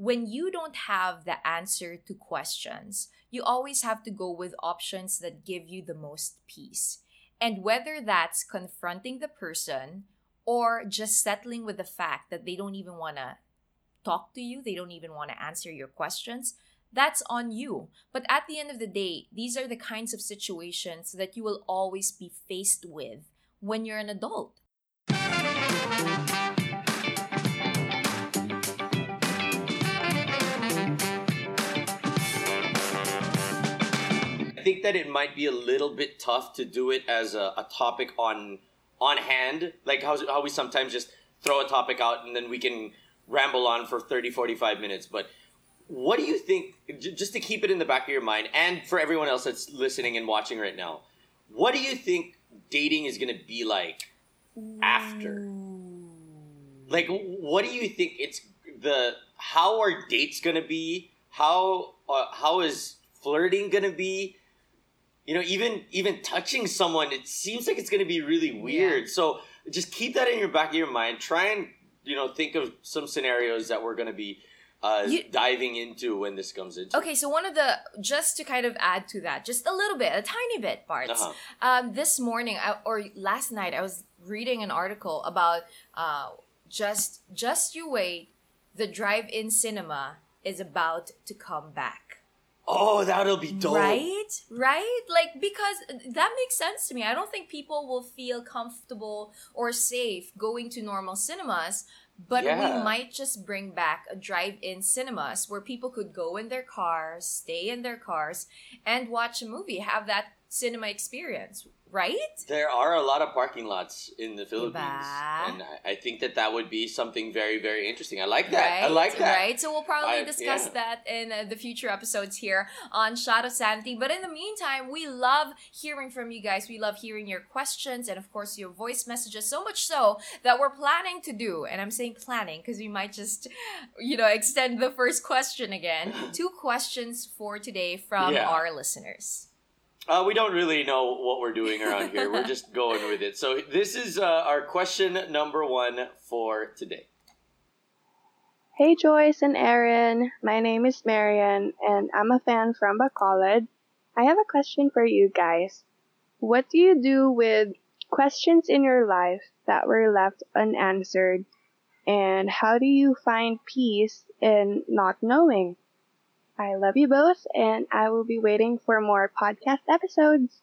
when you don't have the answer to questions, you always have to go with options that give you the most peace. And whether that's confronting the person or just settling with the fact that they don't even want to talk to you, they don't even want to answer your questions, that's on you. But at the end of the day, these are the kinds of situations that you will always be faced with when you're an adult. Think that it might be a little bit tough to do it as a, a topic on on hand, like how, how we sometimes just throw a topic out and then we can ramble on for 30, 45 minutes. But what do you think, j- just to keep it in the back of your mind, and for everyone else that's listening and watching right now, what do you think dating is going to be like after? Like, what do you think it's the how are dates going to be? How uh, how is flirting going to be? You know, even even touching someone, it seems like it's going to be really weird. So just keep that in your back of your mind. Try and you know think of some scenarios that we're going to be uh, You- diving into when this comes into. Okay, so one of the just to kind of add to that, just a little bit, a tiny bit parts. Uh-huh. Um, this morning I, or last night, I was reading an article about uh, just just you wait, the drive-in cinema is about to come back. Oh, that'll be dope. Right? Right? Like, because that makes sense to me. I don't think people will feel comfortable or safe going to normal cinemas, but Yeah. we might just bring back a drive in cinemas where people could go in their cars, stay in their cars, and watch a movie, have that cinema experience, right? There are a lot of parking lots in the Philippines, Diba? and I, think that that would be something very, very interesting. I like that. I like that. Right. So we'll probably I- discuss yeah. that in uh, the future episodes here on Shot of Sanity. But in the meantime, we love hearing from you guys. We love hearing your questions and, of course, your voice messages. So much so that we're planning to do, and I'm saying planning because we might just, you know, extend the first question again. Two questions for today from Yeah. our listeners. Uh, we don't really know what we're doing around here. We're just going with it. So this is uh, our question number one for today. Hey Joyce and Aaron, my name is Marian and I'm a fan from Bacolod. I have a question for you guys. What do you do with questions in your life that were left unanswered? And how do you find peace in not knowing? I love you both and I will be waiting for more podcast episodes.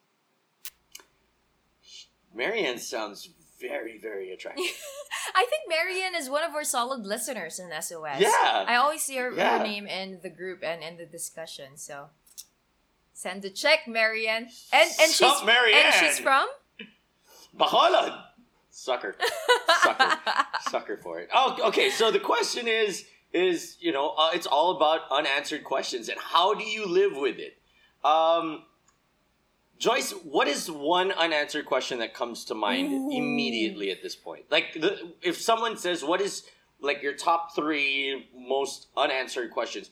Marianne sounds very, very attractive. I think Marianne is one of our solid listeners in SOS. Yeah. I always see her, Yeah. her name in the group and in the discussion. So send a check, Marianne. And and Sup, she's Marianne? and she's from Bacolod! Sucker. Sucker. Sucker for it. Oh, okay. So the question is, is you know, uh, it's all about unanswered questions and how do you live with it? Um, Joyce, what is one unanswered question that comes to mind Ooh. immediately at this point? Like, the, if someone says, "What is like your top three most unanswered questions?"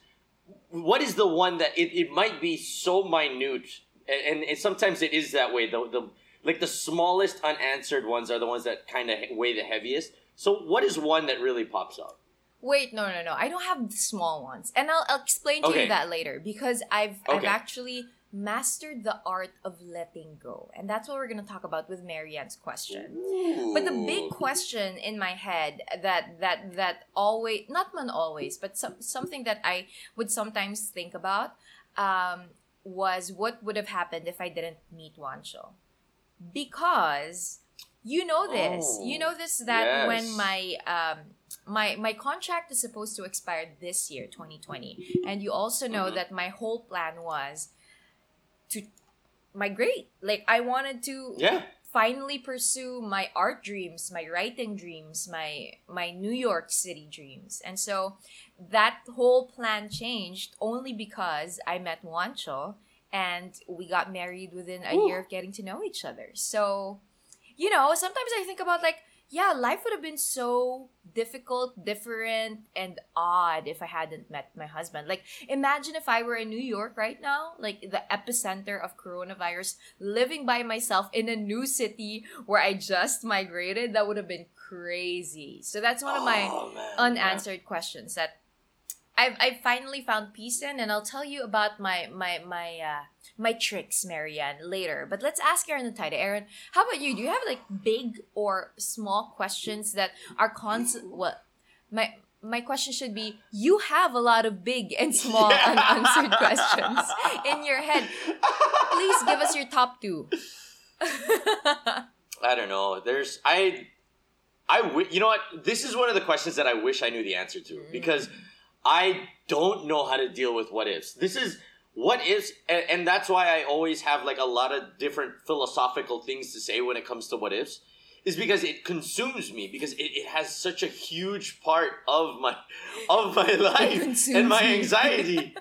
What is the one that it, it might be so minute, and, and sometimes it is that way. The the like the smallest unanswered ones are the ones that kind of weigh the heaviest. So, what is one that really pops out? Wait, no, no, no. I don't have the small ones, and I'll, I'll explain to Okay. you that later because I've I've actually mastered the art of letting go, and that's what we're gonna talk about with Marianne's question. But the big question in my head that that that always not man always, but some, something that I would sometimes think about um, was what would have happened if I didn't meet Juancho, because you know this, Oh, you know this that when my um, my my contract is supposed to expire this year, 2020, and you also know Mhm. that my whole plan was to migrate. Like I wanted to Yeah. finally pursue my art dreams, my writing dreams, my my New York City dreams. And so that whole plan changed only because I met Juancho and we got married within a Ooh. year of getting to know each other. So, you know, sometimes I think about like yeah, life would have been so difficult, different, and odd if I hadn't met my husband. Like, imagine if I were in New York right now, like the epicenter of coronavirus, living by myself in a new city where I just migrated. That would have been crazy. So, that's one of my Oh, man. unanswered questions that I've, I've finally found peace in, and I'll tell you about my my my uh, my tricks, Marianne, later. But let's ask Aaron and Tida. Aaron, how about you? Do you have like big or small questions that are constant? What my my question should be: You have a lot of big and small Yeah. unanswered questions in your head. Please give us your top two. I don't know. There's I I wi- you know what? This is one of the questions that I wish I knew the answer to mm. because I don't know how to deal with what ifs. This is what ifs and, and that's why I always have like a lot of different philosophical things to say when it comes to what ifs is because it consumes me because it, it has such a huge part of my of my life and my anxiety.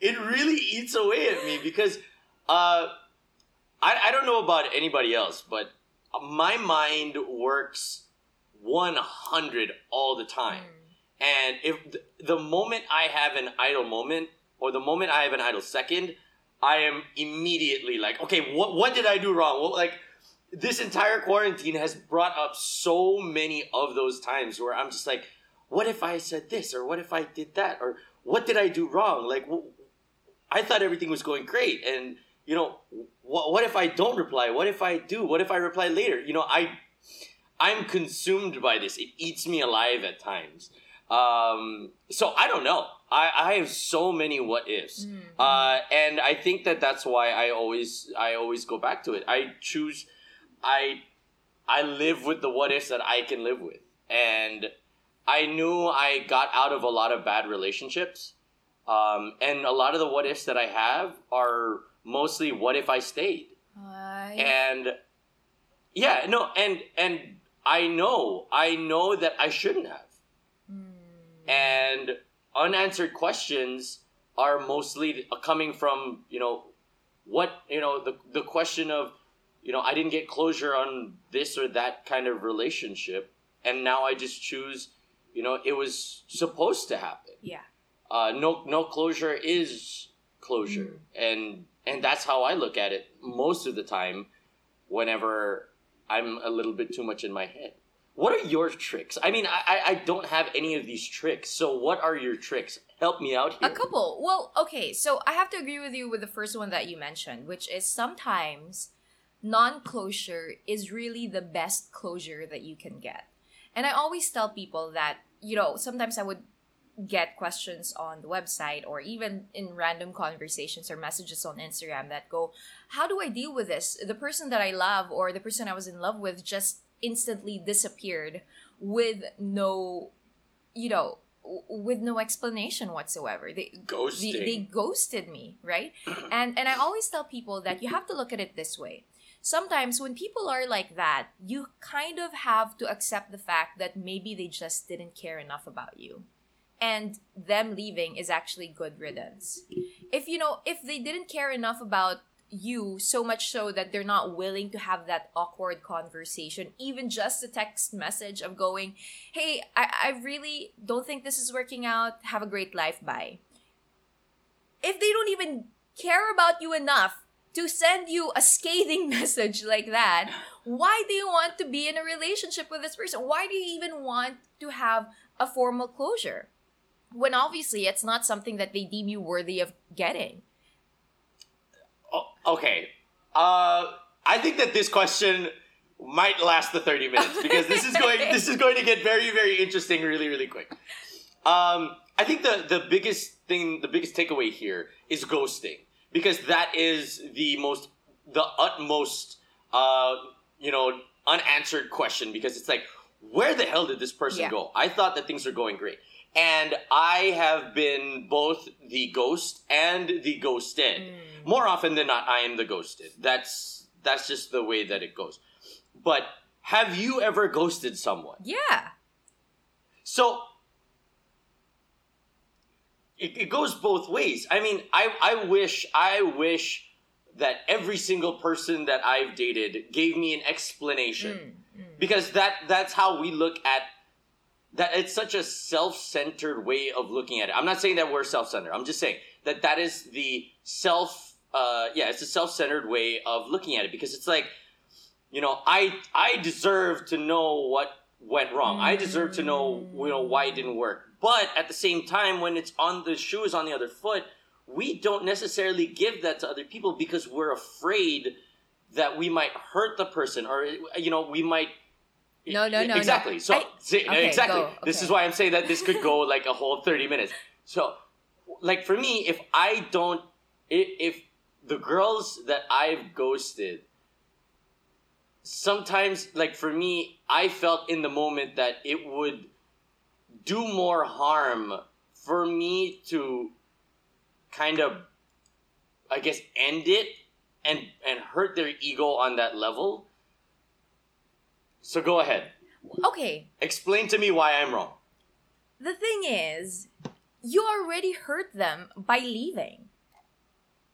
it really eats away at me because uh I, I don't know about anybody else, but my mind works 100 all the time. And if th- the moment I have an idle moment or the moment I have an idle second, I am immediately like, okay, what what did I do wrong? Well, like this entire quarantine has brought up so many of those times where I'm just like, what if I said this or what if I did that or what did I do wrong? Like, wh- I thought everything was going great, and you know, what what if I don't reply? What if I do? What if I reply later? You know, I I'm consumed by this. It eats me alive at times. Um, so I don't know. I, I have so many what ifs, uh, and I think that that's why I always I always go back to it. I choose, I I live with the what ifs that I can live with, and I knew I got out of a lot of bad relationships, um, and a lot of the what ifs that I have are mostly what if I stayed. I- and yeah no and and i know i know that i shouldn't have. And unanswered questions are mostly coming from you know what you know the the question of you know I didn't get closure on this or that kind of relationship and now I just choose you know it was supposed to happen. Yeah. uh, no no closure is closure. And and that's how i look at it most of the time whenever i'm a little bit too much in my head what are your tricks i mean i i, don't have any of these tricks so what are your tricks help me out here A couple. Well, okay, so I have to agree with you with the first one that you mentioned, which is sometimes non closure is really the best closure that you can get. And I always tell people that, you know, sometimes I would get questions on the website or even in random conversations or messages on Instagram that go, How do I deal with this? The person that I love or the person I was in love with just instantly disappeared with no, you know, with no explanation whatsoever. They, Ghosting. they, they ghosted me, right? and and I always tell people that you have to look at it this way. Sometimes when people are like that, you kind of have to accept the fact that maybe they just didn't care enough about you. And them leaving is actually good riddance. If you know, if they didn't care enough about you so much so that they're not willing to have that awkward conversation, even just a text message of going, Hey, I, I really don't think this is working out. Have a great life. Bye if they don't even care about you enough to send you a scathing message like that, why do you want to be in a relationship with this person? Why do you even want to have a formal closure? When obviously it's not something that they deem you worthy of getting. Oh, okay. Uh, I think that this question might last the 30 minutes because this is going this is going to get very very interesting really really quick. Um, I think the the biggest thing the biggest takeaway here is ghosting because that is the most the utmost uh, you know unanswered question because it's like where the hell did this person Yeah. go? I thought that things were going great. And I have been both the ghost and the ghosted. More often than not, I am the ghosted. That's that's just the way that it goes. But have you ever ghosted someone? Yeah. So it, it goes both ways. I mean, I, I wish I wish that every single person that I've dated gave me an explanation. Mm, mm. Because that that's how we look at that it's such a self-centered way of looking at it. I'm not saying that we're self-centered. I'm just saying that that is the self uh yeah, it's a self-centered way of looking at it because it's like you know, I I deserve to know what went wrong. I deserve to know, you know, why it didn't work. But at the same time, when it's on the shoe is on the other foot, we don't necessarily give that to other people because we're afraid that we might hurt the person or you know we might No, no, no, no. exactly so I- okay, exactly go. this is why i'm saying that this could go like a whole 30 minutes so like for me if i don't if the girls that i've ghosted sometimes like for me i felt in the moment that it would do more harm for me to kind of i guess end it and and hurt their ego on that level. So go ahead. Okay, explain to me why i'm wrong. The thing is, you already hurt them by leaving.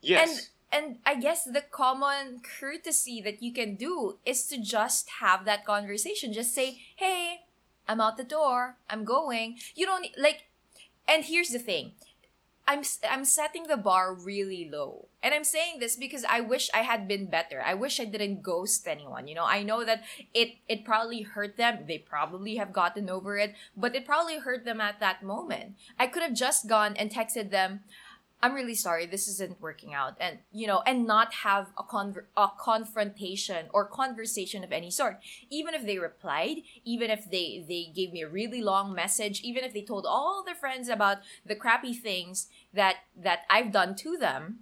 yes And I guess the common courtesy that you can do is to just have that conversation. Just say, "Hey, I'm out the door. I'm going." You don't like and here's the thing. I'm I'm setting the bar really low. And I'm saying this because I wish I had been better. I wish I didn't ghost anyone. You know, I know that it it probably hurt them. They probably have gotten over it, but it probably hurt them at that moment. I could have just gone and texted them, I'm really sorry, this isn't working out. And, you know, and not have a, conver- a confrontation or conversation of any sort. Even if they replied, even if they, they gave me a really long message, even if they told all their friends about the crappy things that, that I've done to them,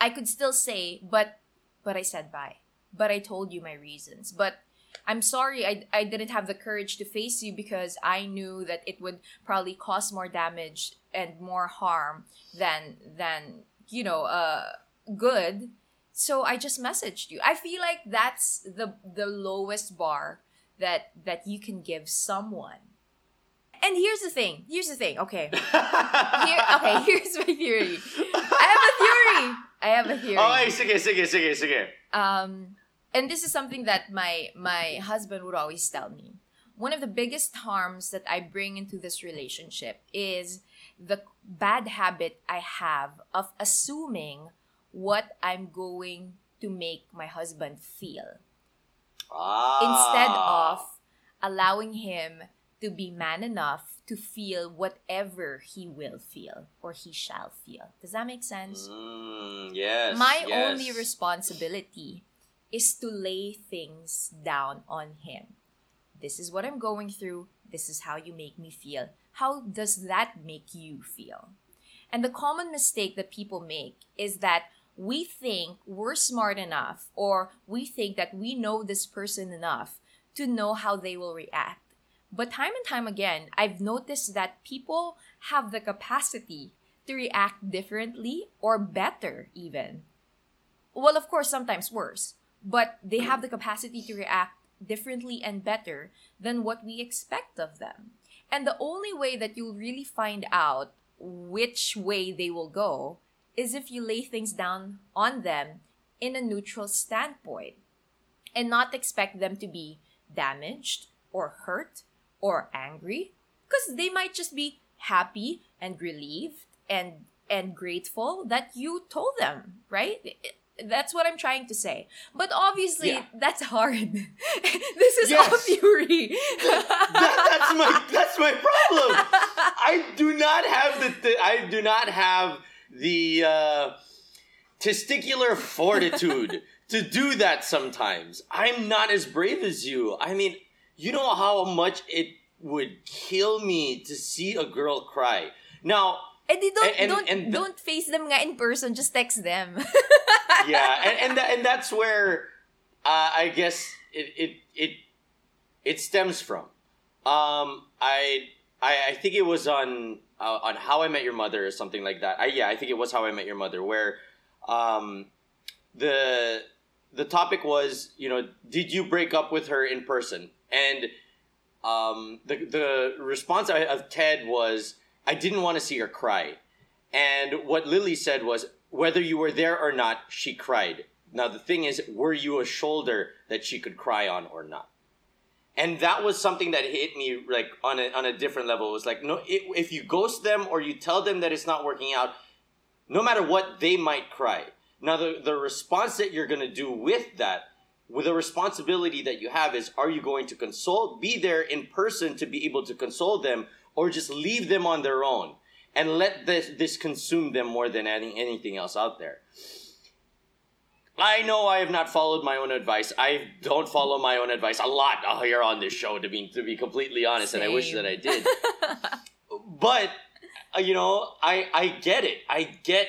I could still say, but, but I said bye. But I told you my reasons. But I'm sorry I, I didn't have the courage to face you because I knew that it would probably cause more damage and more harm than than you know uh good. So i just messaged you. I feel like that's the the lowest bar that that you can give someone. And here's the thing here's the thing okay. Here, okay here's my theory. I have a theory. I have a theory. Oh, Okay, sige, sige, sige, sige. um and this is something that my my husband would always tell me one of the biggest harms that i bring into this relationship is the bad habit i have of assuming what i'm going to make my husband feel Ah. instead of allowing him to be man enough to feel whatever he will feel or he shall feel does that make sense Mm, yes. my yes. only responsibility is to lay things down on him. This is what I'm going through. This is how you make me feel. How does that make you feel? And the common mistake that people make is that we think we're smart enough or we think that we know this person enough to know how they will react. But time and time again, I've noticed that people have the capacity to react differently or better, even well, of course, sometimes worse, but they have the capacity to react differently and better than what we expect of them. And the only way that you'll really find out which way they will go is if you lay things down on them in a neutral standpoint and not expect them to be damaged or hurt or angry because they might just be happy and relieved and and grateful that you told them right that's what i'm trying to say but obviously Yeah. that's hard this is all fury. That- that's my that's my problem. I do not have the th- I do not have the uh, testicular fortitude to do that. Sometimes I'm not as brave as you. I mean, you know how much it would kill me to see a girl cry. Now, and they don't And- and- don't and the- don't face them nga in person just text them yeah, and and, tha- and that's where uh, I guess it, it it it stems from. Um, I I I think it was on uh, on How I Met Your Mother or something like that. I yeah, I think it was How I Met Your Mother where um the the topic was you know did you break up with her in person and um the the response of Ted was I didn't want to see her cry and what Lily said was, whether you were there or not, she cried. Now, the thing is, were you a shoulder that she could cry on or not? And that was something that hit me like on a, on a different level. It was like, no, it, if you ghost them or you tell them that it's not working out, no matter what, they might cry. Now, the, the response that you're going to do with that, with the responsibility that you have is, are you going to console, be there in person to be able to console them, or just leave them on their own and let this, this consume them more than any, anything else out there. I know I have not followed my own advice. I don't follow my own advice a lot here on this show, to be to be completely honest, and I wish that I did. but uh, you know, I I get it. I get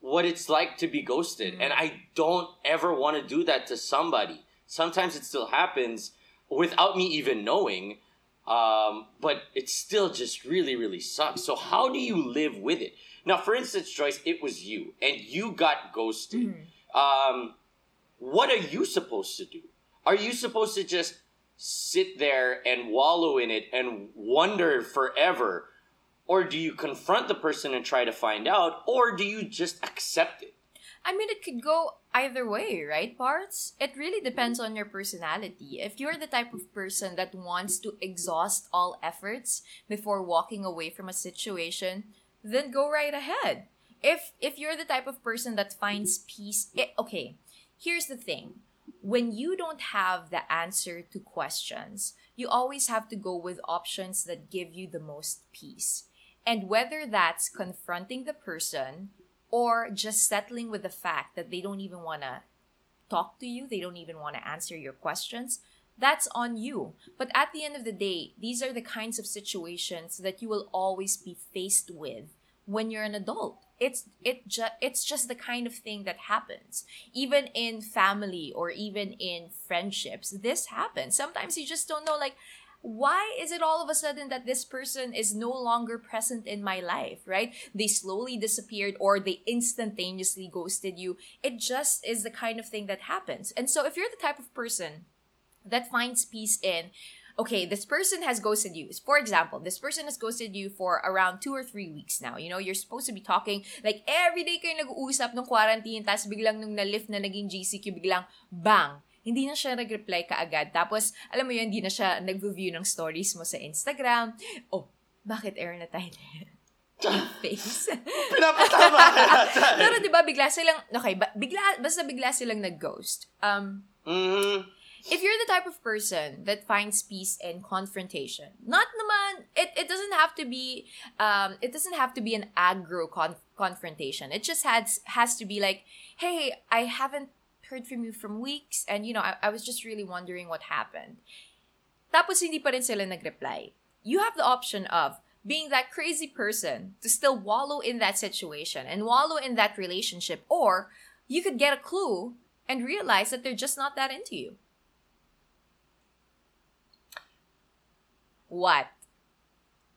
what it's like to be ghosted, mm-hmm. and I don't ever want to do that to somebody. Sometimes it still happens without me even knowing, um, but it still just really really sucks. So how do you live with it? Now, for instance, Joyce, it was you, and you got ghosted. Mm-hmm um, what are you supposed to do? Are you supposed to just sit there and wallow in it and wonder forever? Or do you confront the person and try to find out? Or do you just accept it? I mean, it could go either way, right, Parts? It really depends on your personality. If you're the type of person that wants to exhaust all efforts before walking away from a situation, then go right ahead if if you're the type of person that finds peace it, eh, okay here's the thing when you don't have the answer to questions you always have to go with options that give you the most peace and whether that's confronting the person or just settling with the fact that they don't even want to talk to you they don't even want to answer your questions that's on you. But at the end of the day, these are the kinds of situations that you will always be faced with when you're an adult. It's it just it's just the kind of thing that happens. Even in family or even in friendships this happens. Sometimes you just don't know like why is it all of a sudden that this person is no longer present in my life right they slowly disappeared or they instantaneously ghosted you it just is the kind of thing that happens and so if you're the type of person that finds peace in okay, this person has ghosted you. For example, this person has ghosted you for around two or three weeks now. You know, you're supposed to be talking, like, every day kayo nag-uusap ng quarantine, tapos biglang nung na-lift na naging GCQ, biglang, bang! Hindi na siya nag-reply kaagad. Tapos, alam mo yun, hindi na siya nag-view ng stories mo sa Instagram. Oh, bakit air na tayo face. Pinapatama ka Pero di ba bigla silang, okay, bigla, basta bigla silang nag-ghost. Um, mm-hmm if you're the type of person that finds peace in confrontation, not naman, it, it doesn't have to be, um, it doesn't have to be an aggro con- confrontation. It just has, has to be like, hey, I haven't heard from you from weeks and, you know, I, I was just really wondering what happened. Tapos hindi pa rin sila nag-reply. You have the option of being that crazy person to still wallow in that situation and wallow in that relationship, or you could get a clue and realize that they're just not that into you. What?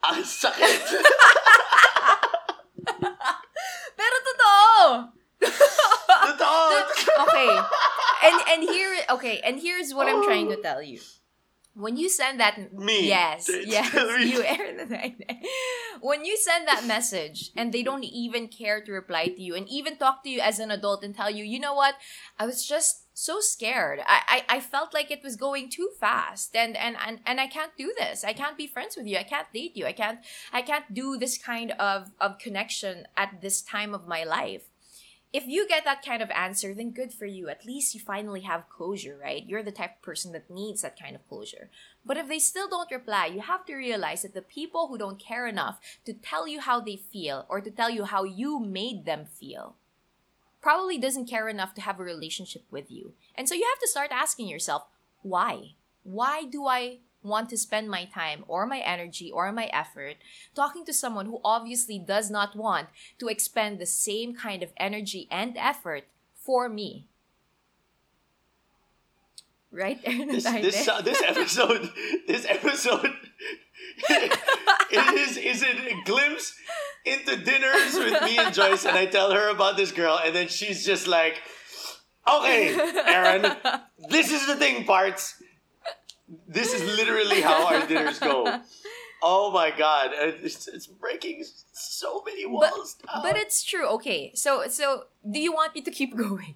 Ang sakit! Pero totoo! totoo! okay. And and here okay, and here's what I'm trying to tell you. When you send that me yes yes you the when you send that message and they don't even care to reply to you and even talk to you as an adult and tell you you know what I was just so scared. I, I, I felt like it was going too fast and, and, and, and I can't do this. I can't be friends with you. I can't date you. I can't I can't do this kind of, of connection at this time of my life. If you get that kind of answer, then good for you. At least you finally have closure, right? You're the type of person that needs that kind of closure. But if they still don't reply, you have to realize that the people who don't care enough to tell you how they feel or to tell you how you made them feel probably doesn't care enough to have a relationship with you. And so you have to start asking yourself, why? Why do I want to spend my time or my energy or my effort talking to someone who obviously does not want to expend the same kind of energy and effort for me? Right this, this, uh, this episode this episode it is is it a glimpse into dinners with me and Joyce, and I tell her about this girl, and then she's just like, "Okay, Aaron, this is the thing, parts. This is literally how our dinners go." Oh my god, it's, it's breaking so many walls but, But it's true. Okay, so so do you want me to keep going?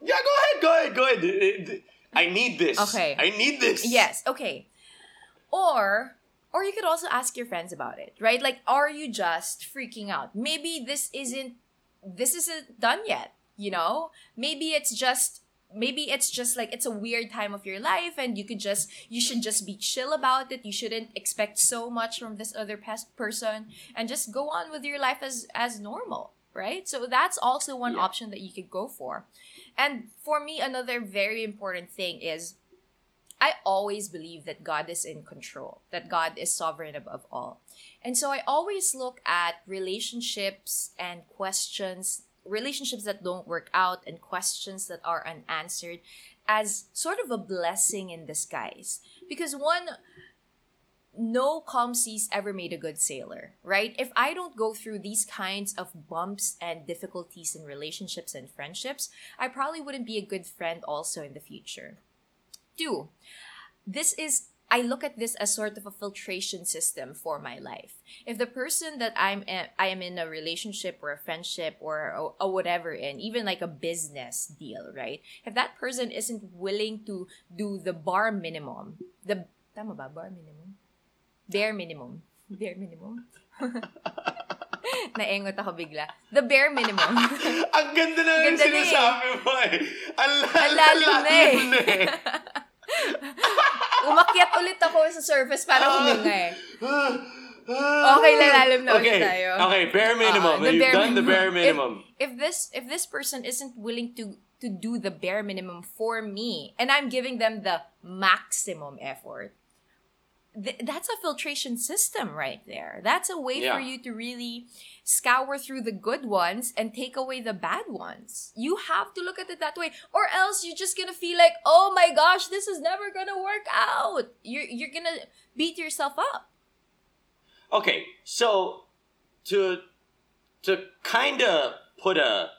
Yeah, go ahead, go ahead, go ahead. Uh, uh, I need this. Okay. I need this. Yes, okay. Or or you could also ask your friends about it, right? Like, are you just freaking out? Maybe this isn't this isn't done yet, you know? Maybe it's just maybe it's just like it's a weird time of your life and you could just you should just be chill about it you shouldn't expect so much from this other past person and just go on with your life as as normal right so that's also one Yeah. option that you could go for and for me another very important thing is I always believe that God is in control, that God is sovereign above all. And so I always look at relationships and questions, relationships that don't work out and questions that are unanswered as sort of a blessing in disguise. Because one, no calm seas ever made a good sailor, right? If I don't go through these kinds of bumps and difficulties in relationships and friendships, I probably wouldn't be a good friend also in the future. Two, this is I look at this as sort of a filtration system for my life. If the person that I'm I am in a relationship or a friendship or a, a whatever in, even like a business deal, right? If that person isn't willing to do the bar minimum, the tama ba bar minimum? Bare minimum. Bare minimum. Naengot ako bigla. The bare minimum. Ang ganda na yung Ganda eh. sinasabi mo eh. Ang na eh. Umakyat ulit ako sa surface para huminga eh. Okay, lalalim na ulit okay. tayo. Okay, bare minimum. Uh, You've bare done the bare minimum. minimum. If this if this person isn't willing to to do the bare minimum for me and I'm giving them the maximum effort, th- that's a filtration system right there. That's a way for you to really scour through the good ones and take away the bad ones. You have to look at it that way, or else you're just gonna feel like, oh my gosh, this is never gonna work out. You're you're gonna beat yourself up. Okay, so to to kind of put a,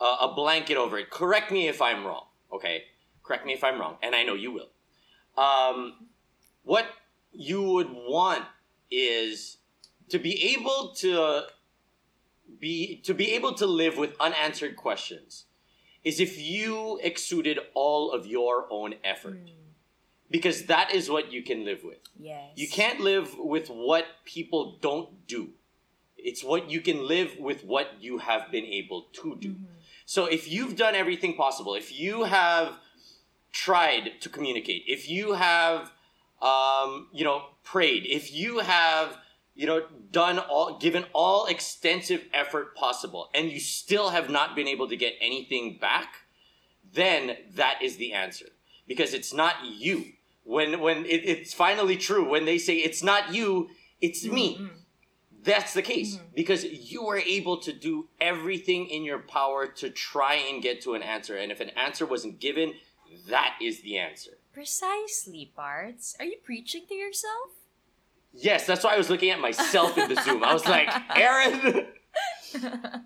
a a blanket over it. Correct me if I'm wrong. Okay, correct me if I'm wrong, and I know you will. Um, what you would want is to be able to be to be able to live with unanswered questions. Is if you exuded all of your own effort, hmm. because that is what you can live with. Yes. You can't live with what people don't do. It's what you can live with what you have been able to do. Mm-hmm. So if you've done everything possible, if you have tried to communicate, if you have, um, you know, prayed, if you have, you know, done all, given all extensive effort possible, and you still have not been able to get anything back, then that is the answer. Because it's not you. When when it, it's finally true, when they say it's not you, it's me. That's the case. Because you were able to do everything in your power to try and get to an answer, and if an answer wasn't given, that is the answer. Precisely, parts. Are you preaching to yourself? Yes, that's why I was looking at myself in the Zoom. I was like, Aaron,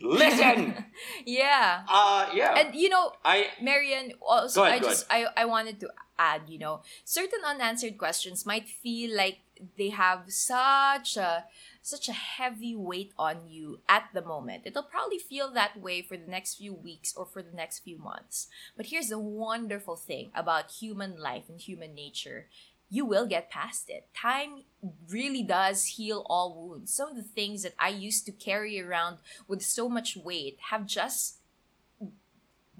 listen. yeah. Uh, yeah. And you know, I Marian, also ahead, I just I, I wanted to add, you know, certain unanswered questions might feel like they have such a such a heavy weight on you at the moment. It'll probably feel that way for the next few weeks or for the next few months. But here's the wonderful thing about human life and human nature. You will get past it. Time really does heal all wounds. Some of the things that I used to carry around with so much weight have just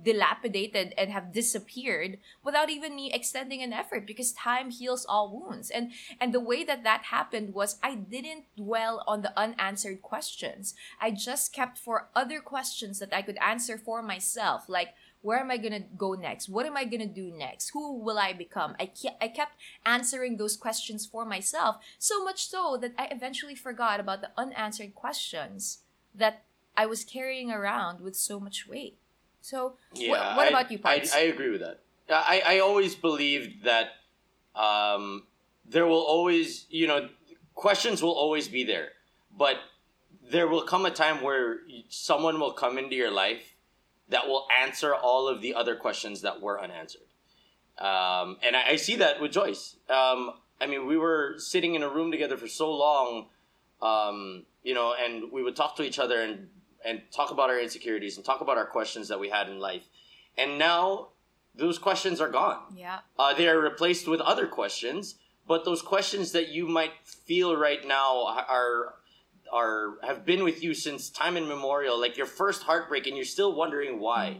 dilapidated and have disappeared without even me extending an effort because time heals all wounds. And and the way that that happened was i didn't dwell on the unanswered questions. I just kept for other questions that i could answer for myself like where am i going to go next? What am i going to do next? Who will i become? I, ke- I kept answering those questions for myself so much so that i eventually forgot about the unanswered questions that i was carrying around with so much weight so, wh- what I- about you, I, I agree with that. I, I always believed that um, there will always, you know, questions will always be there, but there will come a time where someone will come into your life that will answer all of the other questions that were unanswered. Um, and I, I see that with Joyce. Um, I mean, we were sitting in a room together for so long, um, you know, and we would talk to each other and and talk about our insecurities and talk about our questions that we had in life. And now those questions are gone. yeah. Uh, they are replaced with other questions, but those questions that you might feel right now are are have been with you since time immemorial, like your first heartbreak, and you're still wondering why.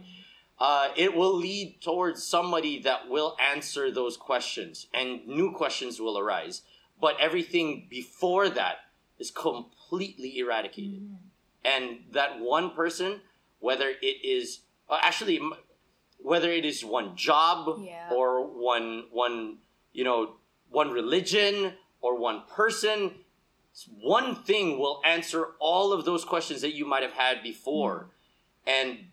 uh, it will lead towards somebody that will answer those questions and new questions will arise. But everything before that is completely eradicated. Mm-hmm. And that one person, whether it is uh, actually whether it is one job Yeah. or one one you know one religion or one person one thing will answer all of those questions that you might have had before. And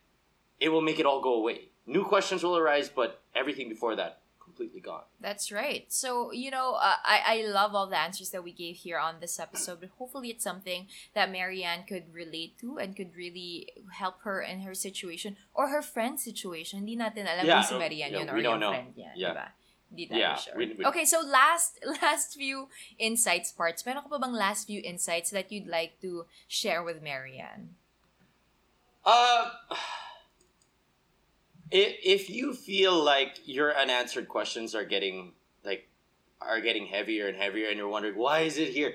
it will make it all go away. New questions will arise but everything before that completely gone That's right. So, you know, uh, I, I love all the answers that we gave here on this episode, but hopefully it's something that Marianne could relate to and could really help her in her situation or her friend's situation. Hindi natin alam Yeah, si Marianne yeah, yun or yung know. friend niya. Yeah. Diba? Hindi tayo Yeah, sure. we- we- okay, so last last few insights parts. Meron ka pa bang last few insights that you'd like to share with Marianne? Uh, if, if you feel like your unanswered questions are getting like are getting heavier and heavier, and you're wondering why is it here,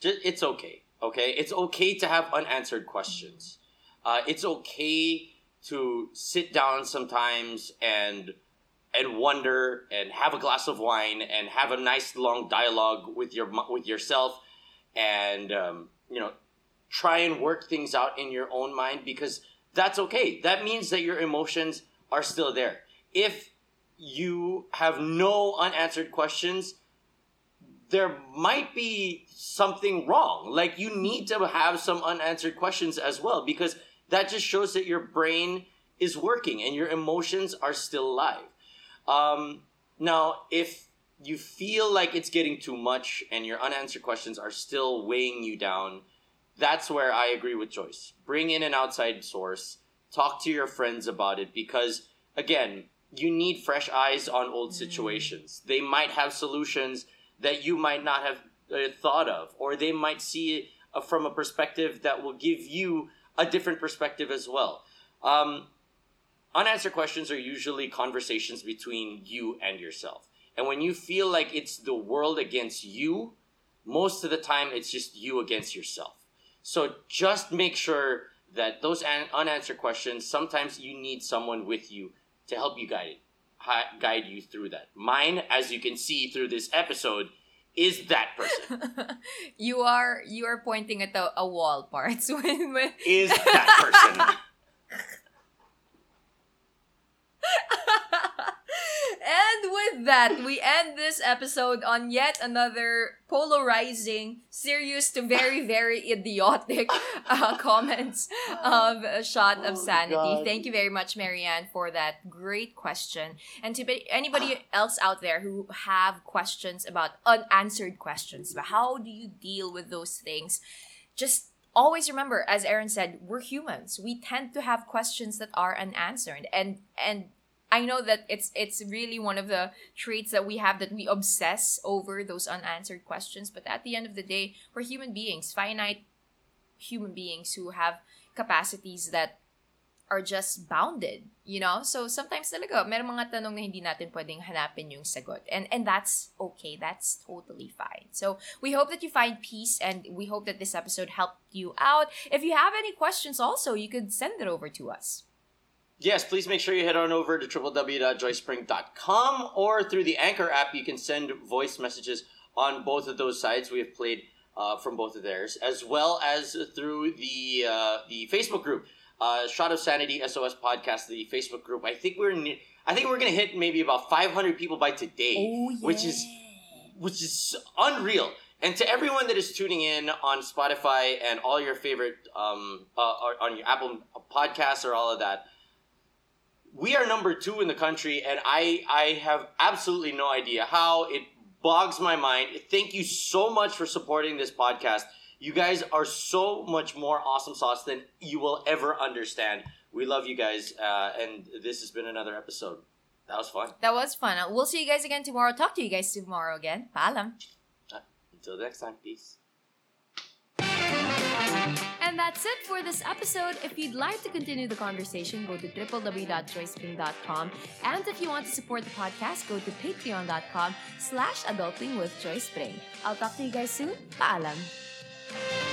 just, it's okay. Okay, it's okay to have unanswered questions. Uh, it's okay to sit down sometimes and and wonder and have a glass of wine and have a nice long dialogue with your with yourself and um, you know try and work things out in your own mind because that's okay. That means that your emotions are still there. If you have no unanswered questions, there might be something wrong. Like you need to have some unanswered questions as well because that just shows that your brain is working and your emotions are still alive. Um, now, if you feel like it's getting too much and your unanswered questions are still weighing you down, that's where I agree with Joyce. Bring in an outside source, talk to your friends about it because, again, you need fresh eyes on old situations. They might have solutions that you might not have uh, thought of, or they might see it uh, from a perspective that will give you a different perspective as well. Um, unanswered questions are usually conversations between you and yourself. And when you feel like it's the world against you, most of the time it's just you against yourself. So just make sure that those an- unanswered questions, sometimes you need someone with you to help you guide it, hi- guide you through that. Mine, as you can see through this episode, is that person. you are you are pointing at a, a wall parts when when is that person. with that, we end this episode on yet another polarizing, serious to very, very idiotic uh, comments of a shot of Oh, sanity. God. Thank you very much, Marianne, for that great question. And to be, anybody else out there who have questions about unanswered questions, but how do you deal with those things? Just always remember, as Aaron said, we're humans. We tend to have questions that are unanswered, and and I know that it's it's really one of the traits that we have that we obsess over those unanswered questions. But at the end of the day, we're human beings, finite human beings who have capacities that are just bounded, you know? So sometimes talaga, meron mga tanong na hindi natin pwedeng hanapin yung sagot. And and that's okay. That's totally fine. So we hope that you find peace and we hope that this episode helped you out. If you have any questions also, you could send it over to us. Yes, please make sure you head on over to www.joycepring.com or through the Anchor app. You can send voice messages on both of those sides. We have played uh, from both of theirs, as well as through the uh, the Facebook group, uh, Shot of Sanity SOS Podcast, the Facebook group. I think we're ne- I think we're gonna hit maybe about 500 people by today, which is which is unreal. And to everyone that is tuning in on Spotify and all your favorite um, uh, on your Apple podcasts or all of that, we are number two in the country, and I I have absolutely no idea how. It bogs my mind. Thank you so much for supporting this podcast. You guys are so much more awesome sauce than you will ever understand. We love you guys, uh, and this has been another episode. That was fun. That was fun. We'll see you guys again tomorrow. Talk to you guys tomorrow again. Paalam. Until next time, peace. And that's it for this episode. If you'd like to continue the conversation, go to www.joycepring.com. And if you want to support the podcast, go to patreon.com slash adulting with Joyce Pring. I'll talk to you guys soon. Paalam.